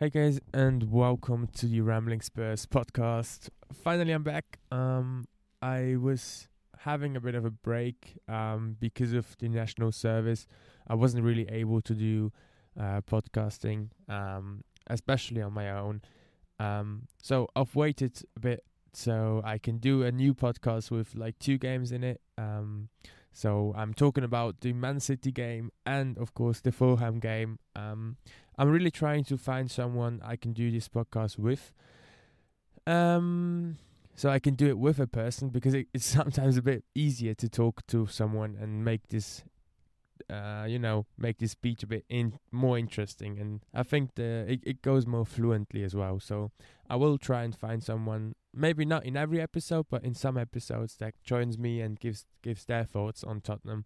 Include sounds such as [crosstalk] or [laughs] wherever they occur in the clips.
Hey guys, and welcome to the Rambling Spurs podcast. Finally, I'm back. Um, I was having a bit of a break um, because of the national service. I wasn't really able to do uh, podcasting, um, especially on my own. Um, so I've waited a bit so I can do a new podcast with like two games in it. Um, so I'm talking about the Man City game and, of course, the Fulham game. Um, I'm really trying to find someone I can do this podcast with. Um, so I can do it with a person because it, it's [laughs] sometimes a bit easier to talk to someone and make this, uh, you know, make this speech a bit in more interesting. And I think the it, it goes more fluently as well. So I will try and find someone, maybe not in every episode, but in some episodes that joins me and gives gives their thoughts on Tottenham.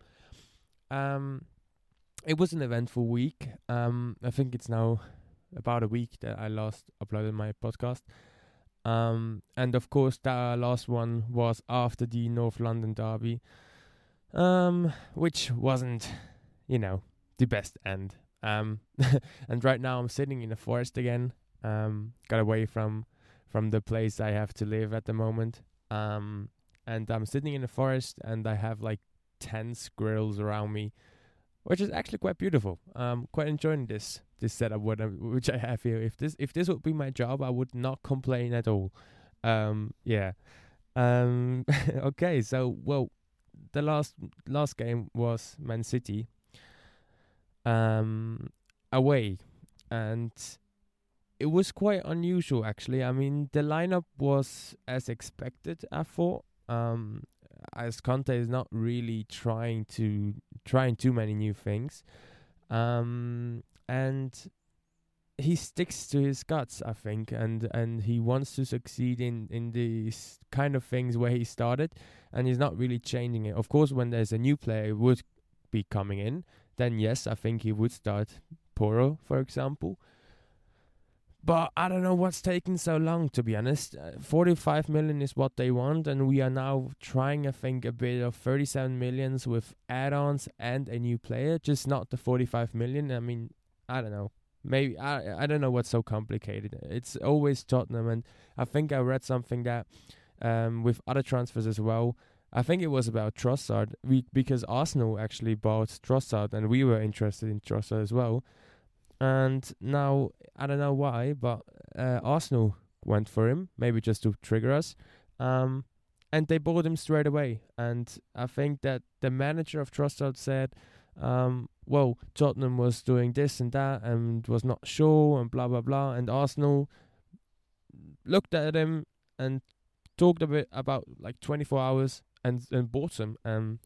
Um, it was an eventful week. Um, I think it's now about a week that I last uploaded my podcast. Um, and of course, that last one was after the North London derby, um, which wasn't, you know, the best end. Um, [laughs] and right now I'm sitting in the forest again. Um, got away from from the place I have to live at the moment. Um, and I'm sitting in the forest, and I have like ten squirrels around me which is actually quite beautiful. Um, quite enjoying this this setup what which I have here. If this if this would be my job, I would not complain at all. Um, yeah. Um, [laughs] okay, so well, the last last game was Man City. Um, away, and it was quite unusual actually. I mean, the lineup was as expected. I thought. Um, as Conte is not really trying to trying too many new things, um, and he sticks to his guts, I think, and and he wants to succeed in in these kind of things where he started, and he's not really changing it. Of course, when there's a new player would be coming in, then yes, I think he would start Porro, for example. But I don't know what's taking so long, to be honest. Uh, 45 million is what they want, and we are now trying, I think, a bit of 37 millions with add ons and a new player, just not the 45 million. I mean, I don't know. Maybe, I, I don't know what's so complicated. It's always Tottenham, and I think I read something that um, with other transfers as well. I think it was about Trossard, we, because Arsenal actually bought Trossard, and we were interested in Trossard as well. And now I don't know why, but uh, Arsenal went for him, maybe just to trigger us. Um, and they bought him straight away. And I think that the manager of Trossard said, um, well, Tottenham was doing this and that and was not sure and blah blah blah. And Arsenal looked at him and talked a bit about like 24 hours and and bought him. Um,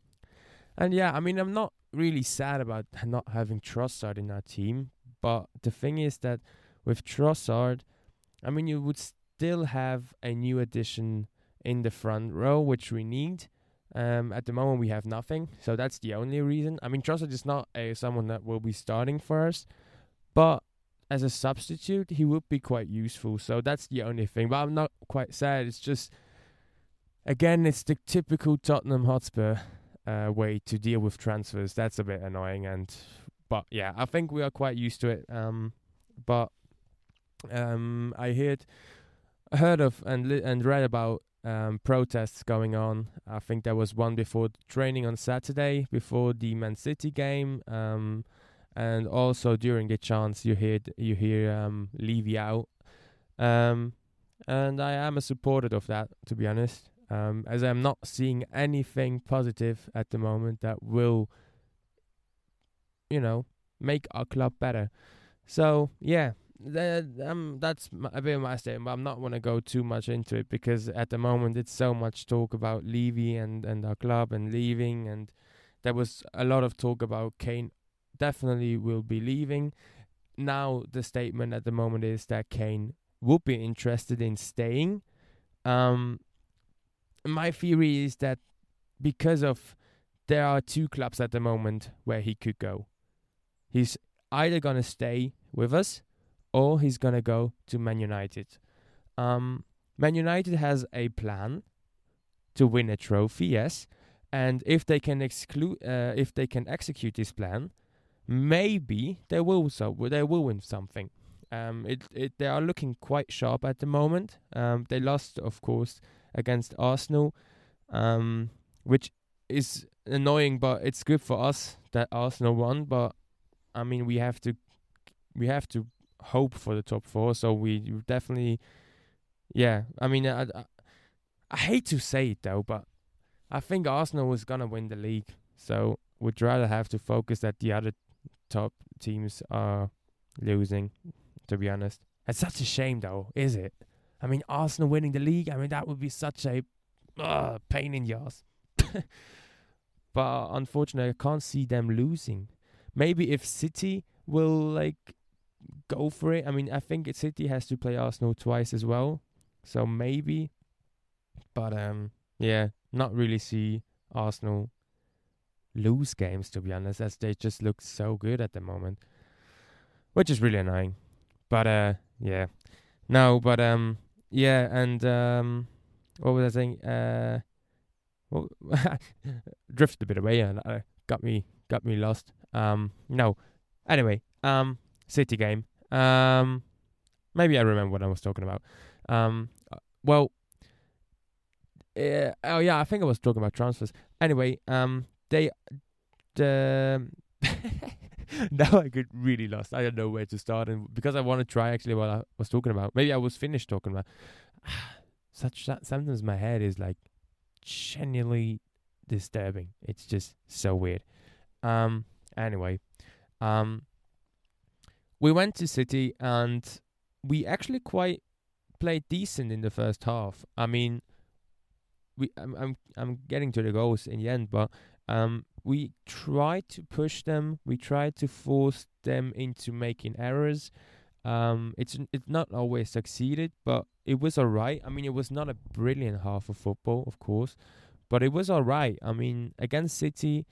and yeah, I mean, I'm not really sad about not having Trossard in our team, but the thing is that with Trossard, I mean, you would still have a new addition in the front row, which we need. Um, at the moment, we have nothing, so that's the only reason. I mean, Trossard is not a someone that will be starting for us, but as a substitute, he would be quite useful. So that's the only thing. But I'm not quite sad. It's just, again, it's the typical Tottenham Hotspur uh, way to deal with transfers. That's a bit annoying, and but yeah, I think we are quite used to it. Um, but um, I heard heard of and li- and read about um, protests going on. I think there was one before training on Saturday before the Man City game. Um, and also during the chance you hear you hear um, Levy out. Um, and I am a supporter of that, to be honest. Um, as I'm not seeing anything positive at the moment that will you know, make our club better. So yeah, that, um, that's a bit of my statement. But I'm not to go too much into it because at the moment it's so much talk about Levy and and our club and leaving, and there was a lot of talk about Kane. Definitely will be leaving. Now the statement at the moment is that Kane would be interested in staying. Um, my theory is that because of there are two clubs at the moment where he could go. He's either going to stay with us or he's going to go to Man United. Um, Man United has a plan to win a trophy, yes, and if they can exclude, uh, if they can execute this plan, maybe they will so they will win something. Um, it it they are looking quite sharp at the moment. Um, they lost, of course, against Arsenal, um, which is annoying, but it's good for us that Arsenal won. But I mean, we have to we have to hope for the top four. So we definitely, yeah. I mean, I, I, I hate to say it though, but I think Arsenal was gonna win the league. So we'd rather have to focus that the other top teams are losing. To be honest, it's such a shame though, is it? I mean, Arsenal winning the league. I mean, that would be such a uh, pain in the ass. [laughs] but unfortunately, I can't see them losing. Maybe if City will like go for it. I mean, I think City has to play Arsenal twice as well, so maybe. But um, yeah, not really see Arsenal lose games to be honest, as they just look so good at the moment, which is really annoying. But uh, yeah, no, but um, yeah, and um, what was I saying? Uh, well, [laughs] drifted a bit away and uh, got me got me lost. Um, no, anyway, um, City game. Um, maybe I remember what I was talking about. Um, uh, well, oh yeah, I think I was talking about transfers. Anyway, um, they, the. [laughs] now I get really lost. I don't know where to start, and because I want to try actually what I was talking about. Maybe I was finished talking about. [sighs] Such that sometimes my head is like genuinely disturbing. It's just so weird. Um. Anyway, um, we went to City and we actually quite played decent in the first half. I mean, we I'm I'm, I'm getting to the goals in the end, but um, we tried to push them. We tried to force them into making errors. Um, it's it's not always succeeded, but it was alright. I mean, it was not a brilliant half of football, of course, but it was alright. I mean, against City,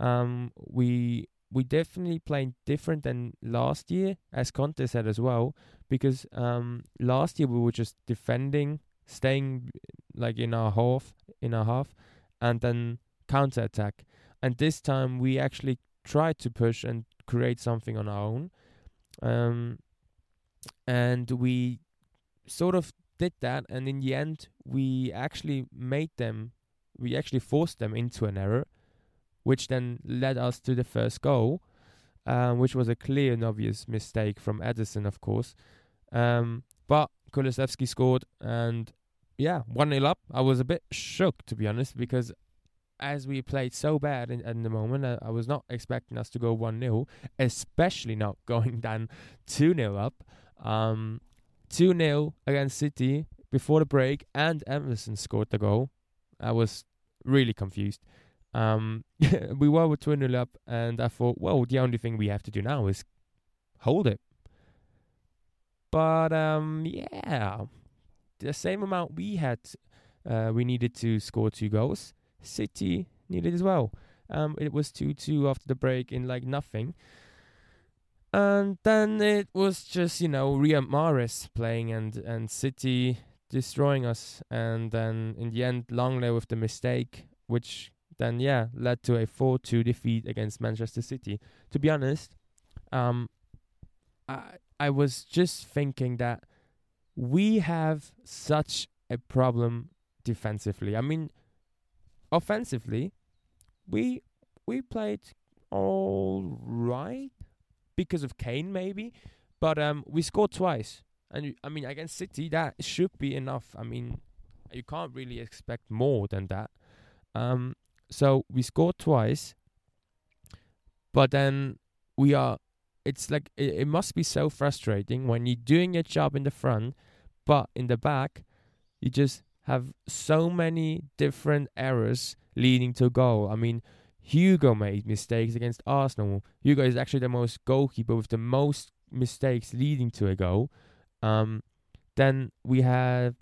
um, we we definitely played different than last year, as Conte said as well, because um, last year we were just defending, staying like in our half, in our half, and then counter attack. And this time we actually tried to push and create something on our own, um, and we sort of did that. And in the end, we actually made them, we actually forced them into an error which then led us to the first goal, um, which was a clear and obvious mistake from Ederson, of course. Um, but Kulusevski scored, and yeah, 1 0 up. I was a bit shook, to be honest, because as we played so bad in, in the moment, I, I was not expecting us to go 1 0, especially not [laughs] going down 2 0 up. Um, 2 0 against City before the break, and Emerson scored the goal. I was really confused. Um, [laughs] we were 2 0 up, and I thought, well, the only thing we have to do now is hold it. But um, yeah, the same amount we had, uh, we needed to score two goals. City needed as well. Um, it was 2 2 after the break in like nothing. And then it was just, you know, Riyad Mahrez playing and, and City destroying us. And then in the end, Lenglet with the mistake, which then yeah, led to a 4-2 defeat against Manchester City. To be honest, um, I I was just thinking that we have such a problem defensively. I mean, offensively, we we played all right because of Kane maybe, but um, we scored twice, and I mean against City that should be enough. I mean, you can't really expect more than that. Um, so we scored twice, but then we are. It's like it, it must be so frustrating when you're doing your job in the front, but in the back, you just have so many different errors leading to goal. I mean, Hugo made mistakes against Arsenal. Hugo is actually the most goalkeeper with the most mistakes leading to a goal. Um, then we have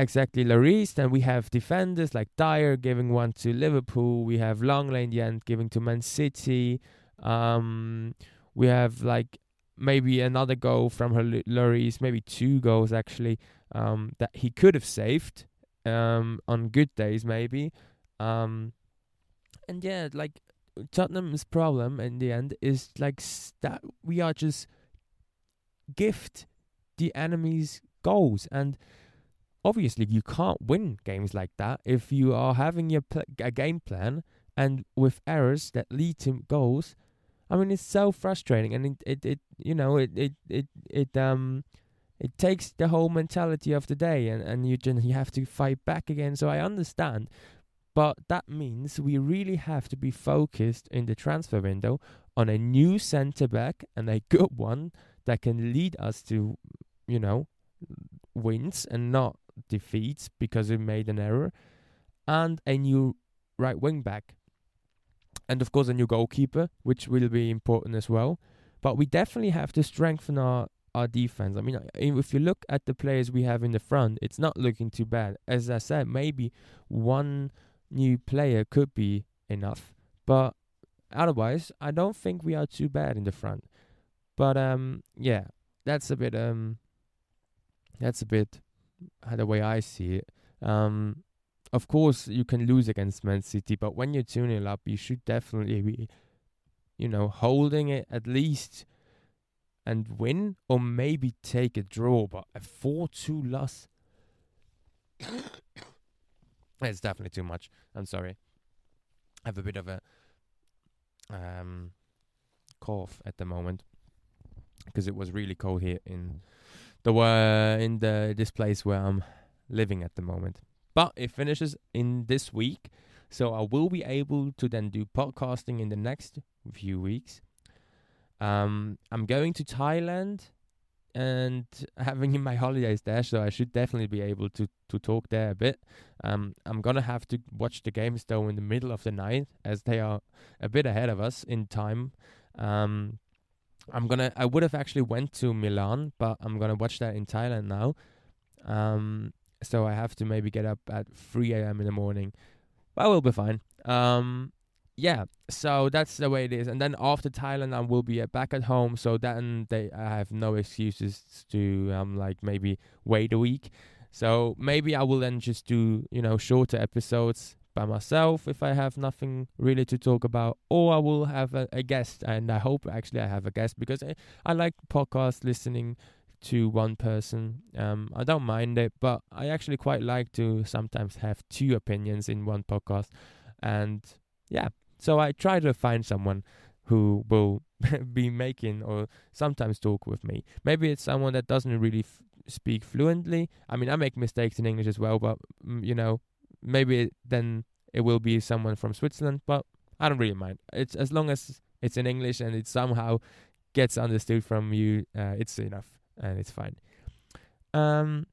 exactly Lloris. Then we have defenders like Dier giving one to Liverpool. We have Lenglet in the end giving to Man City. Um, we have like maybe another goal from Lloris, maybe two goals actually um, that he could have saved um, on good days maybe. Um, and yeah, like Tottenham's problem in the end is like that we are just gift the enemy's goals and obviously you can't win games like that if you are having your pl- a game plan and with errors that lead to goals. I mean it's so frustrating and it it, it you know it, it it it um it takes the whole mentality of the day and and you just you have to fight back again. So i understand but that means we really have to be focused in the transfer window on a new centre back and a good one that can lead us to you know wins and not defeats because we made an error, and a new right wing back. And of course, a new goalkeeper, which will be important as well. But we definitely have to strengthen our, our defense. I mean, if you look at the players we have in the front, it's not looking too bad. As I said, maybe one new player could be enough. But otherwise, I don't think we are too bad in the front. But um, yeah, that's a bit um, that's a bit the way I see it. Um, of course, you can lose against Man City, but when you're 2 0 up, you should definitely be, you know, holding it at least and win, or maybe take a draw. But a 4 2 loss, [coughs] it's definitely too much. I'm sorry. I have a bit of a um, cough at the moment because it was really cold here in the uh, in the this place where I'm living at the moment. But it finishes in this week, so I will be able to then do podcasting in the next few weeks. Um, I'm going to Thailand and [laughs] having my holidays there, so I should definitely be able to to talk there a bit. Um, I'm gonna have to watch the games though in the middle of the night, as they are a bit ahead of us in time. Um, I'm gonna. I would have actually went to Milan, but I'm gonna watch that in Thailand now. Um, so I have to maybe get up at 3 a.m. in the morning, but I will be fine. Um, yeah. So that's the way it is. And then after Thailand, I will be uh, back at home. So then they, I have no excuses to um like maybe wait a week. So maybe I will then just do you know shorter episodes by myself if I have nothing really to talk about, or I will have a, a guest. And I hope actually I have a guest because I, I like podcast listening to one person. Um, I don't mind it, but I actually quite like to sometimes have two opinions in one podcast. And yeah, so I try to find someone who will [laughs] be making or sometimes talk with me. Maybe it's someone that doesn't really f- speak fluently. I mean, I make mistakes in English as well, but mm, you know, maybe then it will be someone from Switzerland, but I don't really mind. It's as long as it's in English and it somehow gets understood from you, uh, it's enough and it's fine. Um,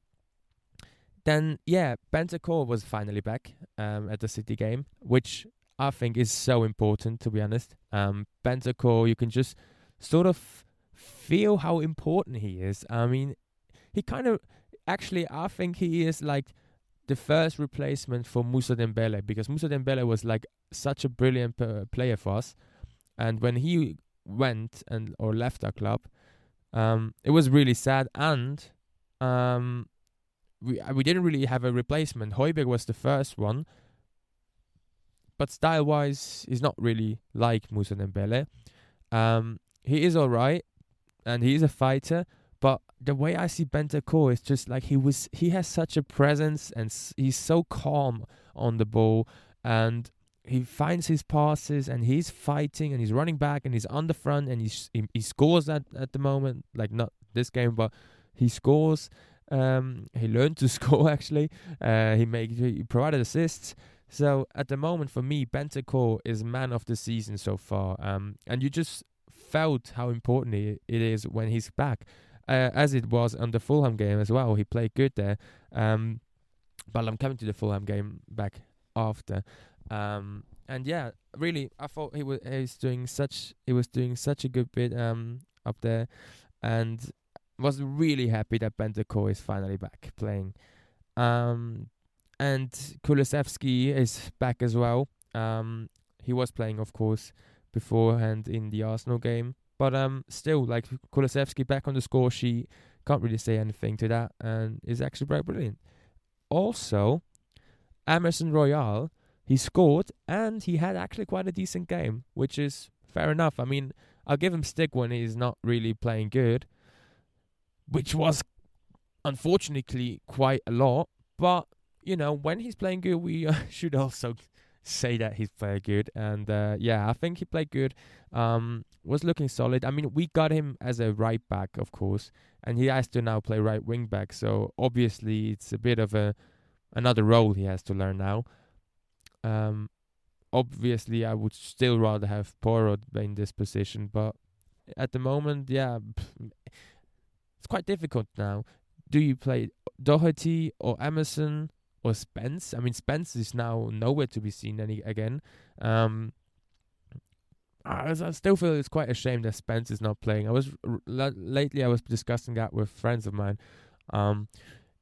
then yeah, Bentancur was finally back um, at the City game, which I think is so important to be honest. Um, Bentancur, you can just sort of feel how important he is. I mean, he kind of actually I think he is like the first replacement for Musa Dembele because Musa Dembele was like such a brilliant p- player for us, and when he went and or left our club, um, it was really sad, and um, we uh, we didn't really have a replacement. Højbjerg was the first one, but style wise, he's not really like Musa Dembele. Um, he is alright, and he is a fighter, the way I see Bentancur is just like he was. He has such a presence, and he's so calm on the ball, and he finds his passes, and he's fighting, and he's running back, and he's on the front, and he's, he he scores at at the moment. Like not this game, but he scores. Um, he learned to [laughs] score actually. Uh, he made he provided assists. So at the moment, for me, Bentancur is man of the season so far. Um, and you just felt how important it is when he's back uh, as it was on the Fulham game as well. He played good there. Um, but I'm coming to the Fulham game back after. Um, and yeah, really, I thought he was he was doing such he was doing such a good bit um up there, and was really happy that Bentancur is finally back playing. Um, and Kulusevski is back as well. Um, he was playing, of course, beforehand in the Arsenal game. But um, still, like Kulusevski back on the score sheet, can't really say anything to that, and is actually very brilliant. Also, Emerson Royal, he scored and he had actually quite a decent game, which is fair enough. I mean, I'll give him stick when he's not really playing good, which was unfortunately quite a lot. But you know, when he's playing good, we uh, [laughs] should also say that he's played good. And uh, yeah, I think he played good. Um, was looking solid. I mean, we got him as a right back, of course, and he has to now play right wing back. So obviously, it's a bit of a another role he has to learn now. Um, obviously, I would still rather have Porro in this position, but at the moment, yeah, it's quite difficult now. Do you play Doherty or Emerson or Spence? I mean, Spence is now nowhere to be seen any again. Um, I, I still feel it's quite a shame that Spence is not playing. I was r- lately I was discussing that with friends of mine. Um,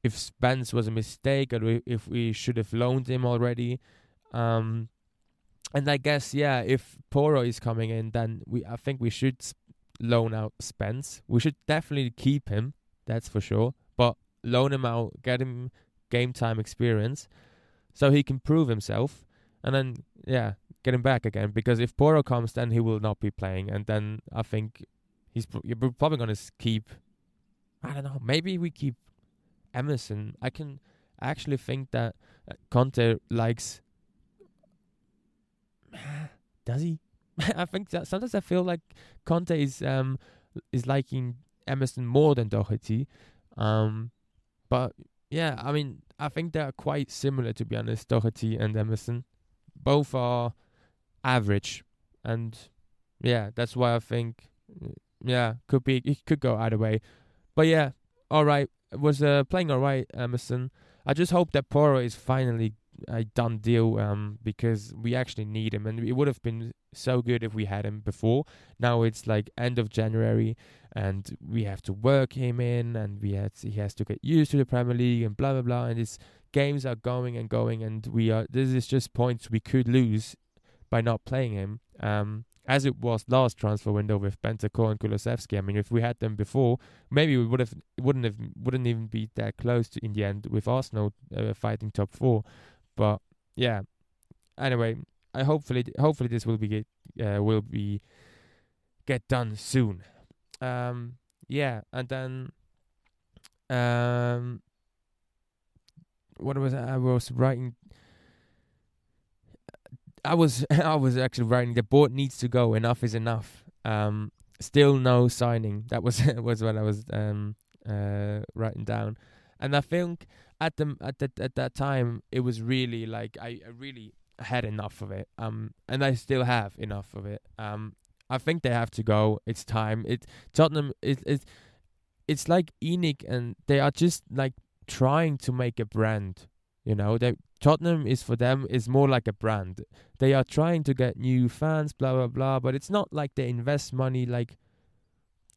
if Spence was a mistake or if we should have loaned him already. Um, and I guess yeah, if Porro is coming in, then we I think we should loan out Spence. We should definitely keep him, that's for sure. But loan him out, get him game time experience, so he can prove himself, and then yeah, get him back again. Because if Porro comes, then he will not be playing, and then I think he's you're probably gonna keep. I don't know. Maybe we keep Emerson. I can actually think that uh, Conte likes. [sighs] Does he? [laughs] I think that sometimes I feel like Conte is um is liking Emerson more than Doherty. Um, but yeah, I mean, I think they're quite similar to be honest, Doherty and Emerson. Both are average, and yeah, that's why I think yeah could be it could go either way. But yeah, all right, was uh, playing all right, Emerson. I just hope that Porro is finally a done deal um, because we actually need him, and it would have been so good if we had him before. Now it's like end of January, and we have to work him in, and we had he has to get used to the Premier League and blah blah blah. And his games are going and going, and we are. This is just points we could lose by not playing him. Um, as it was last transfer window with Bentancur and Kulusevski. I mean, if we had them before, maybe we would have wouldn't have wouldn't even be that close to in the end with Arsenal uh, fighting top four. But yeah, anyway, I hopefully hopefully this will be get, uh, will be get done soon. Um, yeah, and then um, what was I, I was writing? I was [laughs] I was actually writing the board needs to go. Enough is enough. Um, still no signing. That was [laughs] was what I was um uh writing down, and I think at the at that at that time it was really like I, I really had enough of it. Um, and I still have enough of it. Um, I think they have to go. It's time. It Tottenham. It it it's like ENIC, and they are just like trying to make a brand. You know, they Tottenham is for them is more like a brand. They are trying to get new fans, blah blah blah. But it's not like they invest money like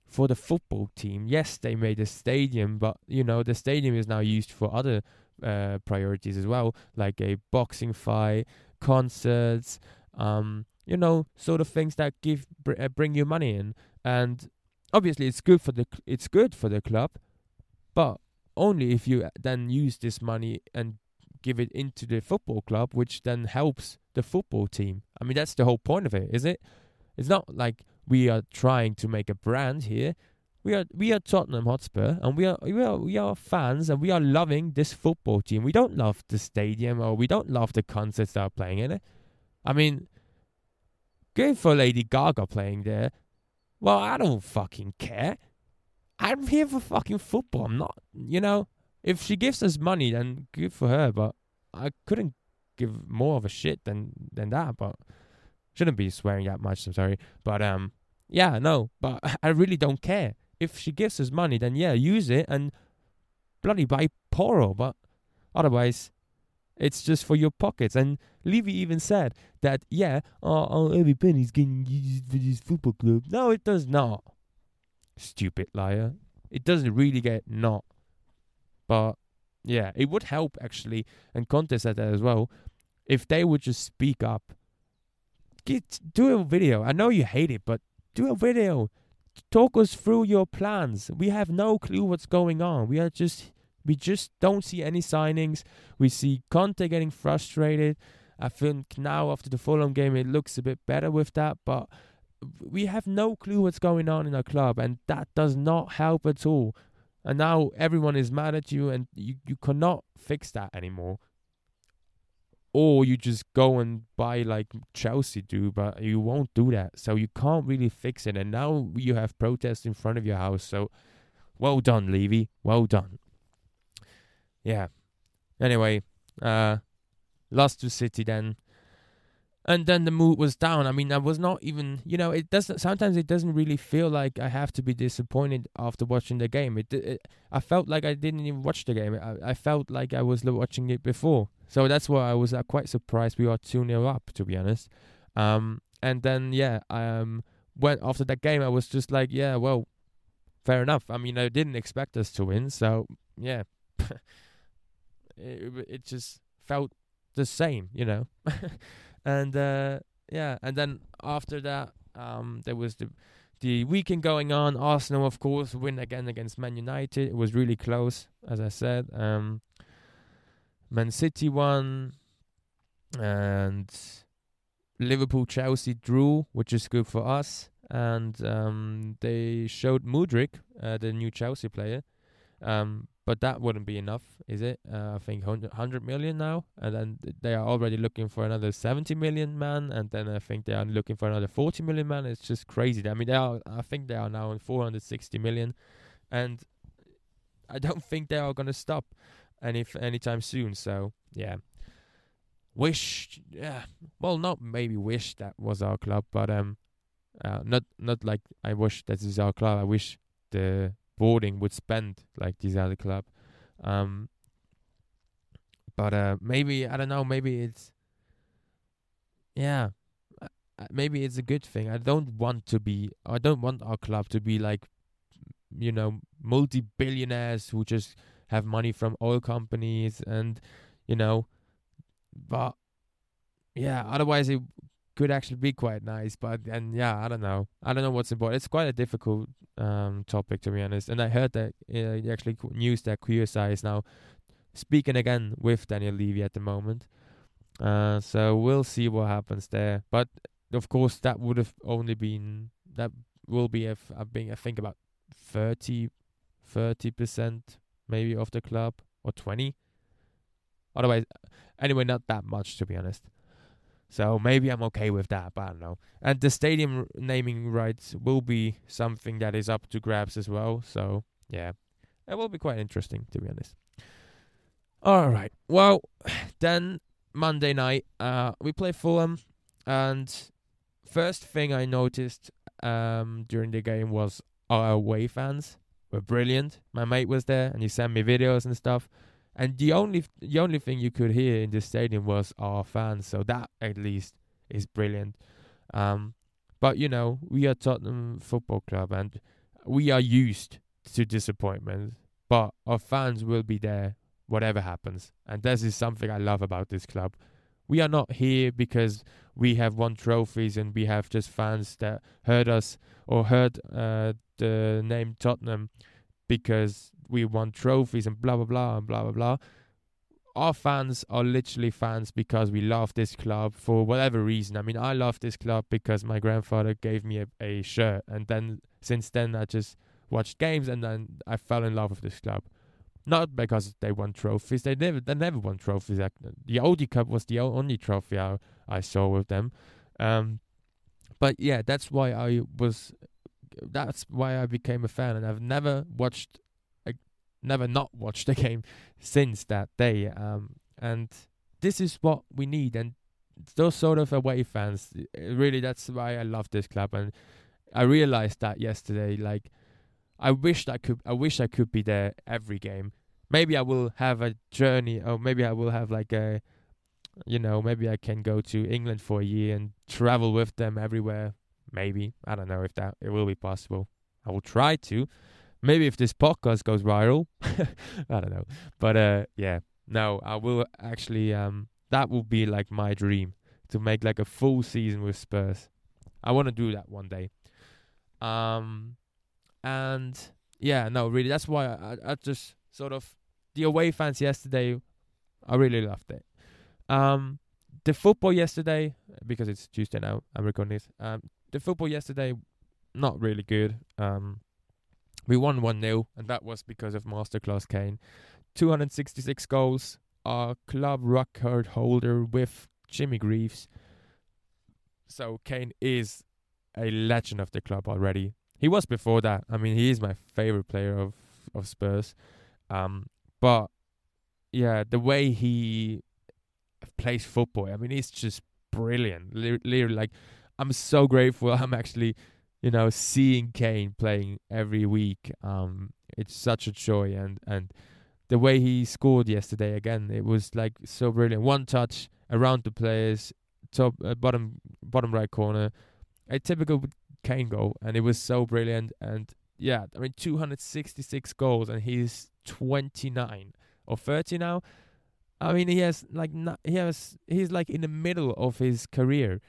for the football team. Yes, they made a stadium, but you know the stadium is now used for other uh, priorities as well, like a boxing fight, concerts, um, you know, sort of things that give br- uh, bring you money in. And obviously, it's good for the cl- it's good for the club, but only if you then use this money and give it into the football club, which then helps the football team. I mean, that's the whole point of it, is it? It's not like we are trying to make a brand here. We are we are Tottenham Hotspur, and we are we are we are fans, and we are loving this football team. We don't love the stadium, or we don't love the concerts that are playing in it. I mean, good for Lady Gaga playing there. Well, I don't fucking care. I'm here for fucking football. I'm not, you know. If she gives us money, then good for her. But I couldn't give more of a shit than than that. But Shouldn't be swearing that much. I'm sorry, but um, yeah, no, but [laughs] I really don't care. If she gives us money, then yeah, use it and bloody buy Porro. But otherwise, it's just for your pockets. And Levy even said that, yeah, oh, oh every penny's getting used for this football club. No, it does not. Stupid liar. It doesn't really get not. But yeah, it would help actually, and Conte said that as well, if they would just speak up Get, do a video. I know you hate it, but do a video. Talk us through your plans. We have no clue what's going on. We are just we just don't see any signings. We see Conte getting frustrated. I think now after the Fulham game it looks a bit better with that, but we have no clue what's going on in our club and that does not help at all. and now everyone is mad at you, and you you cannot fix that anymore. Or you just go and buy like Chelsea do, but you won't do that, so you can't really fix it. And now you have protests in front of your house. So, well done, Levy. Well done. Yeah. Anyway, uh, lost to City then and then the mood was down. I mean, I was not even, you know, it doesn't. Sometimes it doesn't really feel like I have to be disappointed after watching the game. It, it I felt like I didn't even watch the game. I, I felt like I was watching it before. So that's why I was uh, quite surprised we are two 0 up, to be honest. Um, and then yeah, um, went after that game, I was just like, yeah, well, fair enough. I mean, I didn't expect us to win, so yeah, [laughs] it it just felt the same, you know. [laughs] and uh, yeah, and then after that, um, there was the the weekend going on. Arsenal, of course, win again against Man United. It was really close, as I said. Um, Man City won, and Liverpool Chelsea drew, which is good for us. And um, they showed Mudryk, uh, the new Chelsea player, um, but that wouldn't be enough, is it? Uh, I think 100 million now, and then they are already looking for another 70 million man, and then I think they are looking for another 40 million man. It's just crazy. I mean, they are. I think they are now on 460 million, and I don't [laughs] think they are gonna stop any anytime soon. So yeah, wish. Yeah, well, not maybe wish that was our club, but um, uh, not not like I wish that is our club. I wish the boarding would spend like this other club. Um, but uh, maybe I don't know. Maybe it's yeah. Uh, uh, maybe it's a good thing. I don't want to be. I don't want our club to be like, you know, multi-billionaires who just have money from oil companies and, you know, but yeah. Otherwise, it could actually be quite nice. But and yeah, I don't know. I don't know what's important. It's quite a difficult um, topic to be honest. And I heard that uh, actually news that QSI is now speaking again with Daniel Levy at the moment. Uh, so we'll see what happens there. But of course, that would have only been that will be a being I think about 30 percent maybe of the club or twenty. Otherwise, anyway, not that much to be honest. So maybe I'm okay with that, but I don't know. And the stadium naming rights will be something that is up to grabs as well. So yeah, it will be quite interesting to be honest. All right. Well, [sighs] then Monday night, uh, we play Fulham, and first thing I noticed um during the game was our away fans were brilliant. My mate was there, and he sent me videos and stuff and the only the only thing you could hear in the stadium was our fans. So that at least is brilliant. Um, but you know, we are Tottenham Football Club, and we are used to disappointment. But our fans will be there, whatever happens, and this is something I love about this club. We are not here because we have won trophies and we have just fans that heard us or heard uh, the name Tottenham because we won trophies and blah blah blah and blah blah blah. Our fans are literally fans because we love this club for whatever reason. I mean, I love this club because my grandfather gave me a, a shirt, and then since then I just watched games, and then I fell in love with this club. Not because they won trophies; they never they never won trophies. The Audi Cup was the only trophy I, I saw with them. Um, but yeah, that's why I was. That's why I became a fan, and I've never watched never not watched [laughs] the game since that day. Um, and this is what we need. And those sort of away fans, really, that's why I love this club. And I realized that yesterday. Like, I wish I could. I wish I could be there every game. Maybe I will have a journey, or maybe I will have like a, you know, maybe I can go to England for a year and travel with them everywhere. Maybe I don't know if that it will be possible. I will try to. Maybe if this podcast goes viral, [laughs] I don't know. But uh, yeah, no, I will actually. Um, that will be like my dream to make like a full season with Spurs. I want to do that one day. Um, and yeah, no, really, that's why I, I just sort of the away fans yesterday. I really loved it. Um, the football yesterday because it's Tuesday now. I'm recording this. Um, the football yesterday, not really good. Um, We won 1 0, and that was because of Masterclass Kane. 266 goals, our club record holder with Jimmy Greaves. So Kane is a legend of the club already. He was before that. I mean, he is my favorite player of of Spurs. Um, but yeah, the way he plays football, I mean, he's just brilliant. Literally, like, I'm so grateful. [laughs] I'm actually, you know, seeing Kane playing every week. Um, it's such a joy, and and the way he scored yesterday again, it was like so brilliant. One touch around the players, top uh, bottom bottom right corner, a typical Kane goal, and it was so brilliant. And yeah, I mean, 266 goals, and he's 29 or 30 now. I mean, he has like he has he's like in the middle of his career,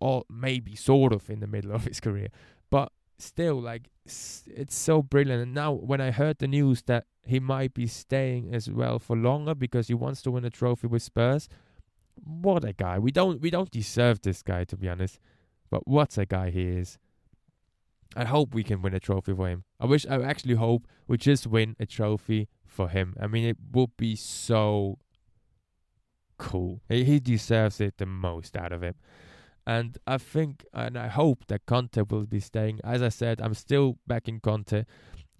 or maybe sort of in the middle of his career, but still, like it's so brilliant. And now, when I heard the news that he might be staying as well for longer because he wants to win a trophy with Spurs, what a guy! We don't we don't deserve this guy to be honest, but what a guy he is. I hope we can win a trophy for him. I wish, I actually hope we just win a trophy for him. I mean, it would be so cool. He deserves it the most out of it. And I think, and I hope that Conte will be staying. As I said, I'm still backing Conte.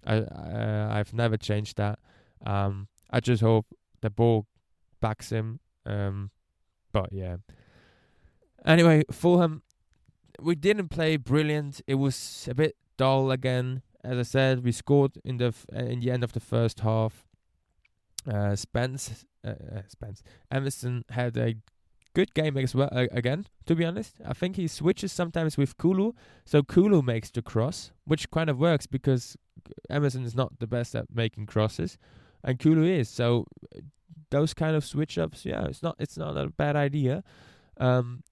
I, uh, I've never changed that. Um, I just hope the ball backs him. Um, but yeah. Anyway, Fulham we didn't play brilliant. It was a bit dull again. As I said, we scored in the f- uh, in the end of the first half. Uh, Spence, uh, uh, Spence, Emerson had a good game as well. Uh, again, to be honest, I think he switches sometimes with Kulu, so Kulu makes the cross, which kind of works because Emerson is not the best at making crosses, and Kulu is. So those kind of switch ups, yeah, it's not it's not a bad idea. Um,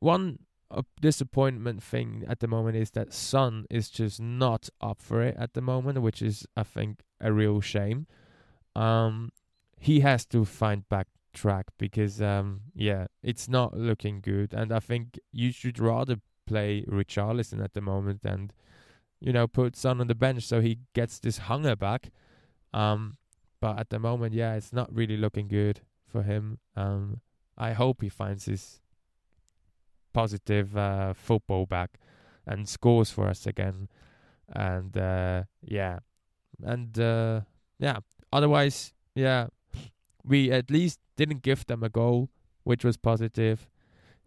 one a disappointment thing at the moment is that Son is just not up for it at the moment, which is I think a real shame. Um, he has to find back track because um, yeah, it's not looking good, and I think you should rather play Richarlison at the moment and you know put Son on the bench so he gets this hunger back. Um, but at the moment, yeah, it's not really looking good for him. Um, I hope he finds his positive uh, football back and scores for us again. And uh, yeah, and uh, yeah. Otherwise, yeah, we at least didn't give them a goal, which was positive.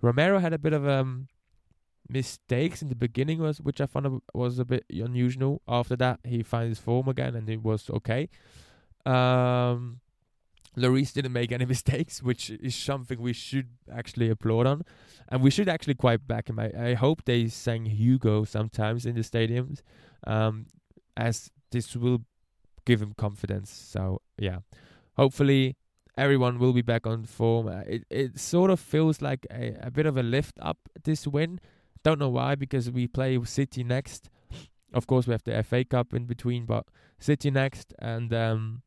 Romero had a bit of um mistakes in the beginning, was which I found was a bit unusual. After that, he found his form again, and it was okay. Um, Lloris didn't make any [laughs] mistakes, which is something we should actually applaud on. And we should actually quite back him. I, I hope they sang Hugo sometimes in the stadiums, um, as this will give him confidence. So, yeah. Hopefully, everyone will be back on form. Uh, it, it sort of feels like a, a bit of a lift up this win. Don't know why, because we play City next. Of course, we have the FA Cup in between, but City next. And. Um,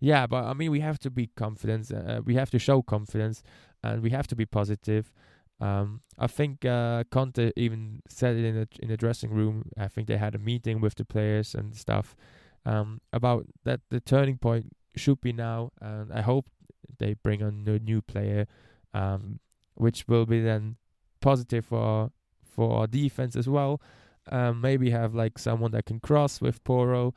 yeah, but I mean, we have to be confident. Uh, we have to show confidence, and we have to be positive. Um, I think uh, Conte even said it in a in the dressing room. I think they had a meeting with the players and stuff um, about that. The turning point should be now, and I hope they bring on a new player, um, which will be then positive for for our defense as well. Um, maybe have like someone that can cross with Porro,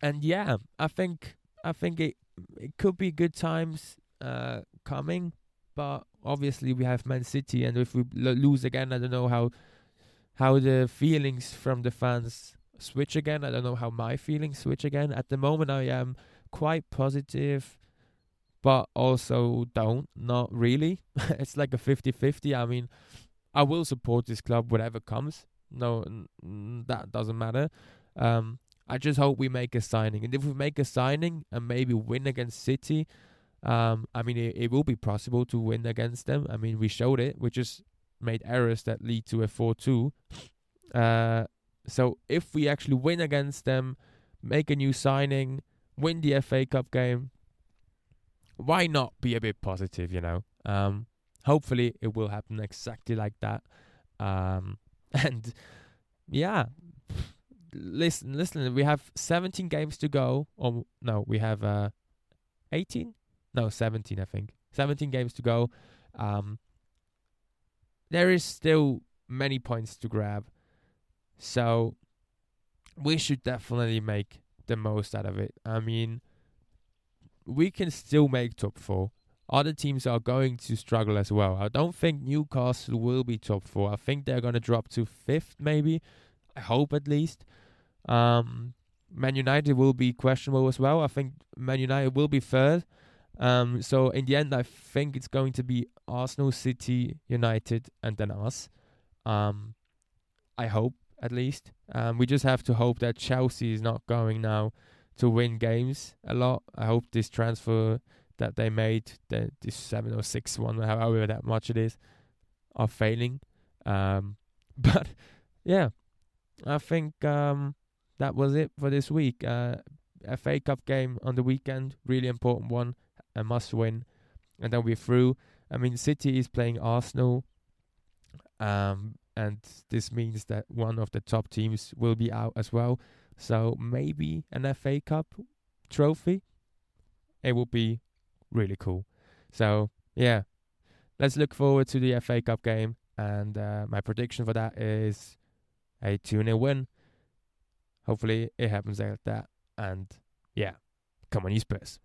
and yeah, I think I think it it could be good times uh, coming, but obviously we have Man City, and if we l- lose again, I don't know how how the feelings from the fans switch again. I don't know how my feelings switch again. At the moment, I am quite positive, but also don't. Not really. [laughs] it's like a 50-50. I mean, I will support this club whatever comes. No, that doesn't matter. Um, I just hope we make a signing. And if we make a signing and maybe win against City, um, I mean, it, it will be possible to win against them. I mean, we showed it. We just made errors that lead to a 4 2. Uh, so if we actually win against them, make a new signing, win the FA Cup game, why not be a bit positive, you know? Um, hopefully it will happen exactly like that. Um, [laughs] and yeah, listen, listen. We have 17 games to go. Or no, we have uh, 18. No, 17. I think 17 games to go. Um, there is still many points to grab, so we should definitely make the most out of it. I mean, we can still make top four. Other teams are going to struggle as well. I don't think Newcastle will be top four. I think they're going to drop to fifth, maybe. I hope at least. Um, Man United will be questionable as well. I think Man United will be third. Um, so in the end, I think it's going to be Arsenal, City, United, and then us. Um, I hope at least. Um, we just have to hope that Chelsea is not going now to win games a lot. I hope this transfer that they made, the, this seven or six one, however that much it is, are failing. Um, [laughs] but yeah, I think um, that was it for this week. Uh, FA Cup game on the weekend, really important one, a must win, and then we're through. I mean, City is playing Arsenal, um, and this means that one of the top teams will be out as well. So maybe an FA Cup trophy. It would be really cool. So yeah, let's look forward to the FA Cup game. And uh, my prediction for that is a 2 0 win. Hopefully it happens like that. And yeah, come on, you Spurs.